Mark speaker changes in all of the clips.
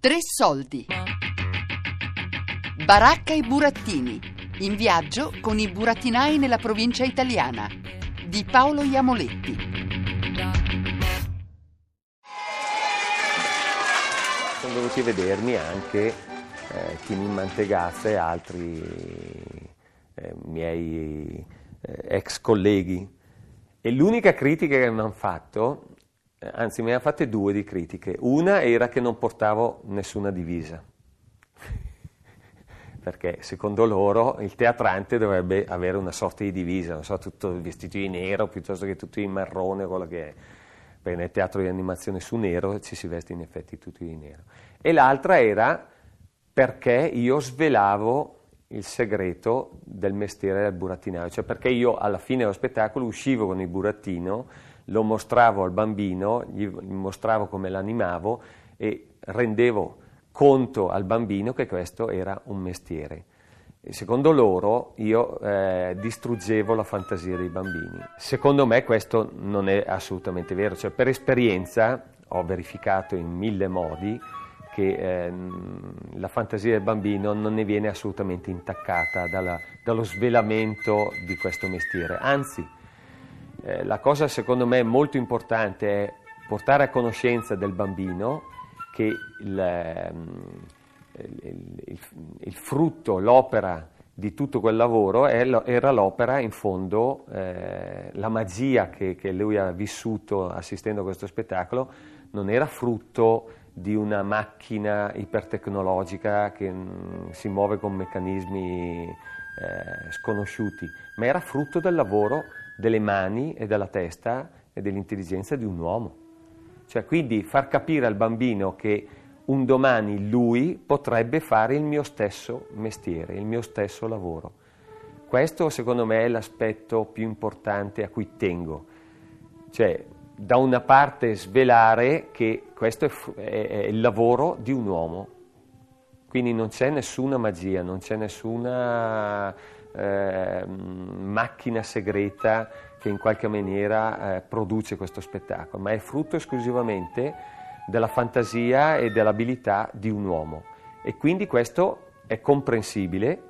Speaker 1: Tre soldi. Baracca e burattini. In viaggio con i burattinai nella provincia italiana. Di Paolo Iamoletti.
Speaker 2: Sono a vedermi anche eh, Tini Mantegazza e altri eh, miei eh, ex colleghi. E l'unica critica che mi hanno fatto anzi me ne ha fatte due di critiche. Una era che non portavo nessuna divisa, perché secondo loro il teatrante dovrebbe avere una sorta di divisa, non so, tutto vestito di nero piuttosto che tutto in marrone, quello che è. Perché nel teatro di animazione su nero ci si veste in effetti tutti di nero. E l'altra era perché io svelavo il segreto del mestiere del burattinaio, cioè perché io alla fine dello spettacolo uscivo con il burattino lo mostravo al bambino, gli mostravo come l'animavo e rendevo conto al bambino che questo era un mestiere. Secondo loro io eh, distruggevo la fantasia dei bambini. Secondo me questo non è assolutamente vero, cioè, per esperienza ho verificato in mille modi che eh, la fantasia del bambino non ne viene assolutamente intaccata dalla, dallo svelamento di questo mestiere, anzi eh, la cosa secondo me molto importante è portare a conoscenza del bambino che il, ehm, il, il, il frutto, l'opera di tutto quel lavoro era l'opera, in fondo, eh, la magia che, che, lui ha vissuto assistendo a questo spettacolo non era frutto di una macchina ipertecnologica che mm, si muove con meccanismi eh, sconosciuti, ma era frutto del lavoro delle mani e della testa e dell'intelligenza di un uomo. Cioè, quindi far capire al bambino che un domani lui potrebbe fare il mio stesso mestiere, il mio stesso lavoro. Questo secondo me è l'aspetto più importante a cui tengo. Cioè, da una parte svelare che questo è, è, è il lavoro di un uomo, quindi non c'è nessuna magia, non c'è nessuna eh, macchina segreta che in qualche maniera eh, produce questo spettacolo, ma è frutto esclusivamente della fantasia e dell'abilità di un uomo. E quindi questo è comprensibile,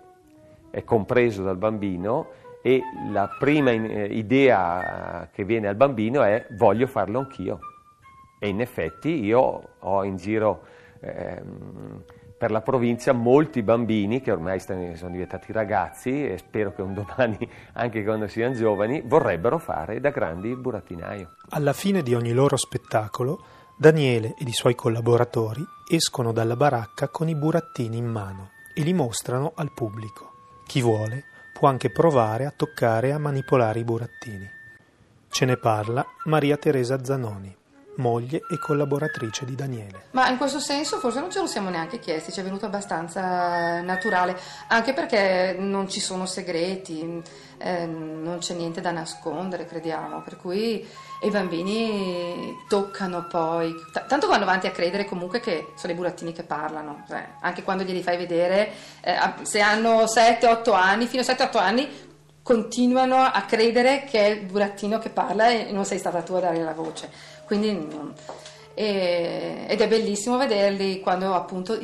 Speaker 2: è compreso dal bambino e la prima eh, idea che viene al bambino è voglio farlo anch'io. E in effetti io ho in giro... Ehm, per la provincia molti bambini che ormai sono diventati ragazzi e spero che un domani, anche quando siano giovani, vorrebbero fare da grandi burattinaio.
Speaker 3: Alla fine di ogni loro spettacolo, Daniele ed i suoi collaboratori escono dalla baracca con i burattini in mano e li mostrano al pubblico. Chi vuole può anche provare a toccare e a manipolare i burattini. Ce ne parla Maria Teresa Zanoni moglie e collaboratrice di Daniele.
Speaker 4: Ma in questo senso forse non ce lo siamo neanche chiesti, ci è venuto abbastanza naturale, anche perché non ci sono segreti, eh, non c'è niente da nascondere, crediamo, per cui i bambini toccano poi, T- tanto vanno avanti a credere comunque che sono i burattini che parlano, cioè, anche quando glieli fai vedere, eh, se hanno 7-8 anni, fino a 7-8 anni continuano a credere che è il burattino che parla e non sei stata tu a dare la voce. Quindi, e, ed è bellissimo vederli quando appunto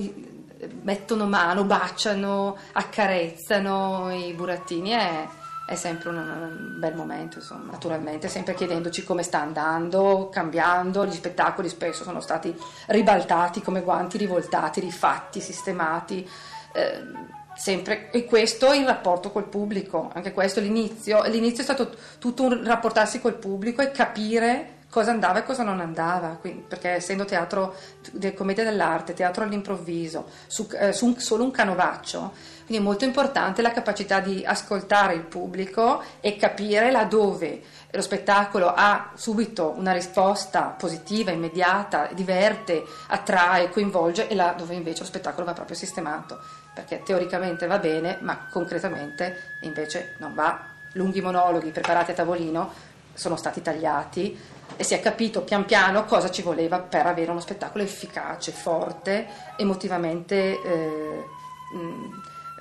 Speaker 4: mettono mano, baciano, accarezzano i burattini. È, è sempre un, un, bel momento, insomma, naturalmente, sempre chiedendoci come sta andando, cambiando, gli spettacoli spesso sono stati ribaltati come guanti, rivoltati, rifatti, sistemati. Eh, sempre, e questo in rapporto col pubblico, anche questo l'inizio, l'inizio è stato tutto un rapportarsi col pubblico e capire cosa andava e cosa non andava, quindi, perché essendo teatro di commedia dell'arte, teatro all'improvviso, su, eh, su un, solo un canovaccio, quindi è molto importante la capacità di ascoltare il pubblico e capire laddove lo spettacolo ha subito una risposta positiva, immediata, diverte, attrae, coinvolge e là dove invece lo spettacolo va proprio sistemato, perché teoricamente va bene, ma concretamente invece non va. Lunghi monologhi preparati a tavolino sono stati tagliati e si è capito pian piano cosa ci voleva per avere uno spettacolo efficace, forte, emotivamente eh,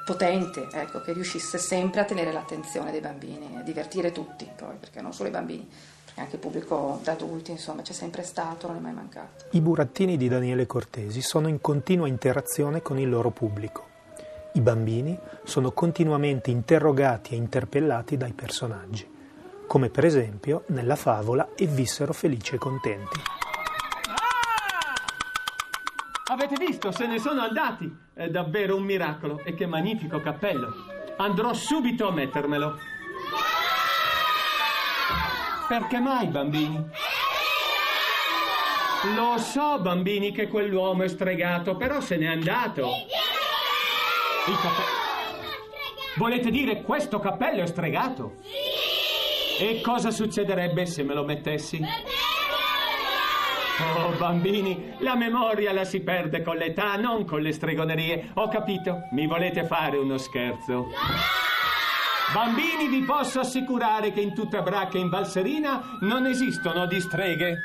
Speaker 4: potente, ecco, che riuscisse sempre a tenere l'attenzione dei bambini, a divertire tutti poi, perché non solo i bambini, e anche il pubblico da adulti, insomma, c'è sempre stato, non è mai mancato.
Speaker 3: I burattini di Daniele Cortesi sono in continua interazione con il loro pubblico. I bambini sono continuamente interrogati e interpellati dai personaggi, come per esempio nella favola E vissero felici e contenti.
Speaker 5: Ah! Avete visto? Se ne sono andati. È davvero un miracolo. E che magnifico cappello. Andrò subito a mettermelo. Perché mai, bambini? Lo so, bambini, che quell'uomo è stregato, però se n'è andato. Il cappello. Volete dire questo cappello è stregato? Sì! E cosa succederebbe se me lo mettessi? Oh, bambini, la memoria la si perde con l'età, non con le stregonerie. Ho capito, mi volete fare uno scherzo? Bambini, vi posso assicurare che in tutta Bracca e in Valserina non esistono di streghe.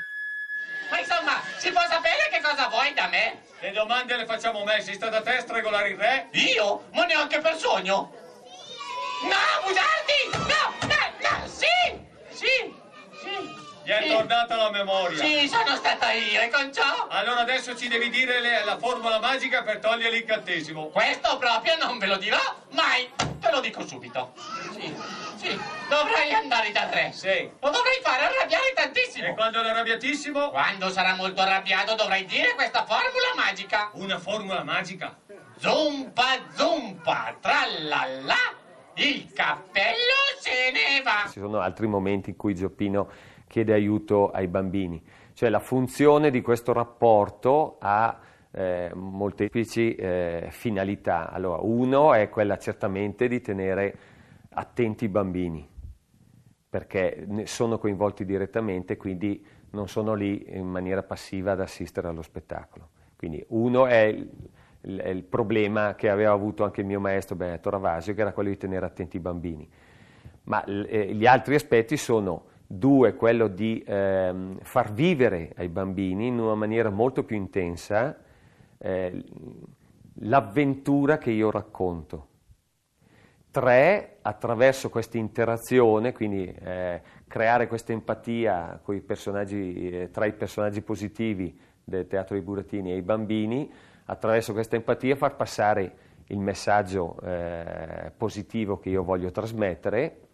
Speaker 6: Ma insomma, si può sapere che cosa vuoi da me?
Speaker 7: Le domande le facciamo me, si sta da te a stregolare il re?
Speaker 6: Io? Ma neanche per sogno? No, bugiardi!
Speaker 7: Gli è
Speaker 6: sì.
Speaker 7: tornata la memoria.
Speaker 6: Sì, sono stata io, e con ciò?
Speaker 7: Allora adesso ci devi dire le- la formula magica per togliere l'incantesimo.
Speaker 6: Questo proprio non ve lo dirò mai. Te lo dico subito. Sì, sì. Dovrei andare dal re.
Speaker 7: Sì.
Speaker 6: Lo dovrei fare arrabbiare tantissimo.
Speaker 7: E quando è arrabbiatissimo?
Speaker 6: Quando sarà molto arrabbiato dovrei dire questa formula magica.
Speaker 7: Una formula magica.
Speaker 6: Zumpa zumpa, trallalla, il cappello se ne va.
Speaker 2: Ci sono altri momenti in cui Gioppino chiede aiuto ai bambini, cioè la funzione di questo rapporto ha eh, molteplici eh, finalità. Allora, uno è quella certamente di tenere attenti i bambini, perché ne sono coinvolti direttamente, quindi non sono lì in maniera passiva ad assistere allo spettacolo. Quindi uno è il, il- il problema che aveva avuto anche il mio maestro Benedetto Ravasio, che era quello di tenere attenti i bambini. Ma eh, gli altri aspetti sono due, quello di ehm, far vivere ai bambini in una maniera molto più intensa eh, l'avventura che io racconto. Tre, attraverso questa interazione, quindi eh, creare questa empatia eh, tra i personaggi positivi del teatro dei burattini e i bambini, attraverso questa empatia far passare il messaggio eh, positivo che io voglio trasmettere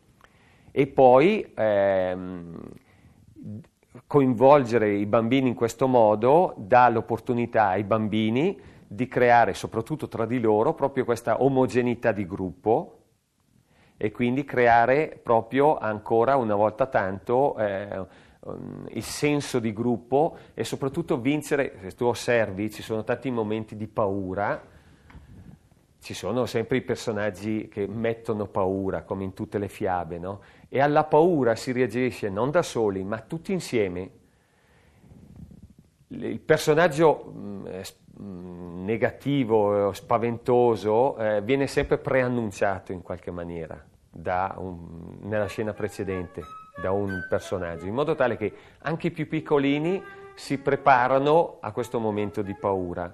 Speaker 2: e poi ehm, coinvolgere i bambini in questo modo dà l'opportunità ai bambini di creare, soprattutto tra di loro, proprio questa omogeneità di gruppo e quindi creare proprio ancora una volta tanto eh, um, il senso di gruppo e soprattutto vincere, se tu osservi, ci sono tanti momenti di paura, ci sono sempre i personaggi che mettono paura, come in tutte le fiabe, no? E alla paura si reagisce non da soli, ma tutti insieme. Il personaggio mh, s- mh, negativo, eh, spaventoso, eh, viene sempre preannunciato in qualche maniera un- nella scena precedente da un personaggio, in modo tale che anche i più piccolini si preparano a questo momento di paura.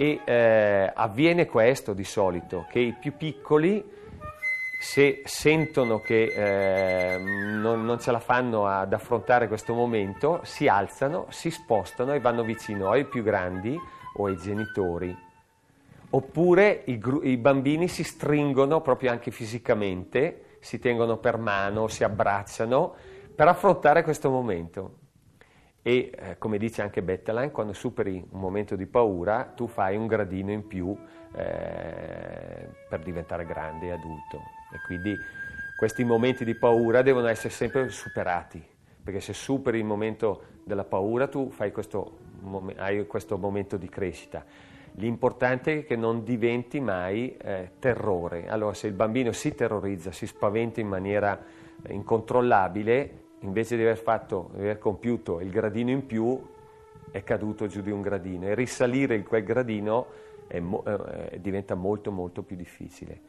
Speaker 2: E eh, avviene questo di solito, che i più piccoli, se sentono che eh, non, non ce la fanno ad affrontare questo momento, si alzano, si spostano e vanno vicino ai più grandi o ai genitori. Oppure i, gru- i bambini si stringono proprio anche fisicamente, si tengono per mano, si abbracciano per affrontare questo momento. E eh, come dice anche Bettelan, quando superi un momento di paura, tu fai un gradino in più eh, per diventare grande e adulto. E quindi questi momenti di paura devono essere sempre superati, perché se superi il momento della paura tu questo, hai questo momento di crescita. L'importante è che non diventi mai eh, terrore. Allora, se il bambino si terrorizza, si spaventa in maniera incontrollabile, invece di aver, fatto, di aver compiuto il gradino in più, è caduto giù di un gradino e risalire in quel gradino è mo- eh, diventa molto molto più difficile.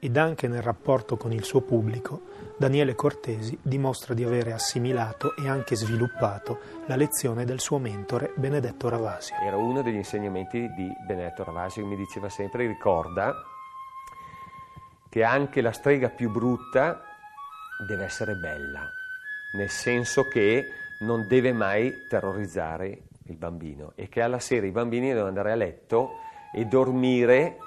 Speaker 3: Ed anche nel rapporto con il suo pubblico, Daniele Cortesi dimostra di avere assimilato e anche sviluppato la lezione del suo mentore Benedetto Ravasi.
Speaker 2: Era uno degli insegnamenti di Benedetto Ravasi che mi diceva sempre, ricorda che anche la strega più brutta deve essere bella, nel senso che non deve mai terrorizzare il bambino e che alla sera i bambini devono andare a letto e dormire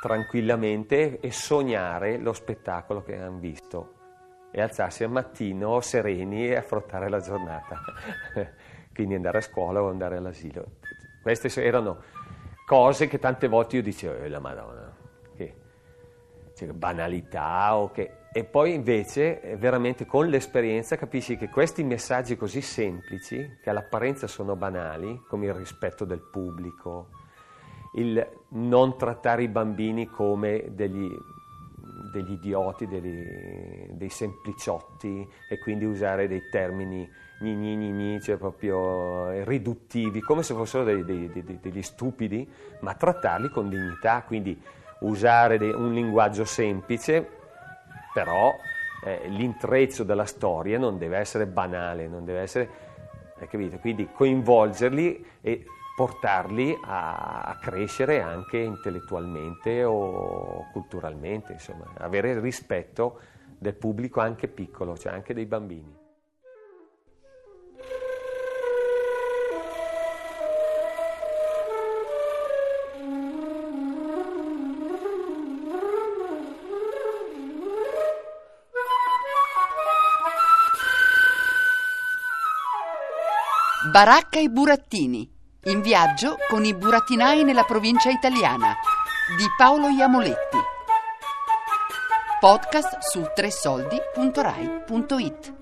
Speaker 2: tranquillamente e sognare lo spettacolo che hanno visto e alzarsi al mattino sereni e affrontare la giornata, quindi andare a scuola o andare all'asilo. Queste erano cose che tante volte io dicevo, eh, la Madonna, che cioè, banalità o che... E poi invece eh, veramente con l'esperienza capisci che questi messaggi così semplici, che all'apparenza sono banali, come il rispetto del pubblico, il non trattare i bambini come degli, degli idioti, degli, dei sempliciotti e quindi usare dei termini gni gni gni, cioè proprio riduttivi, come se fossero dei, dei, dei, degli stupidi, ma trattarli con dignità, quindi usare un linguaggio semplice, però eh, l'intreccio della storia non deve essere banale, non deve essere, capito? Quindi coinvolgerli e portarli a, a, crescere anche intellettualmente o culturalmente, insomma, avere il rispetto del pubblico anche piccolo, cioè anche dei bambini.
Speaker 1: Baracca e Burattini in viaggio con i burattinai nella provincia italiana di Paolo Iamoletti. Podcast su tresoldi.rai.it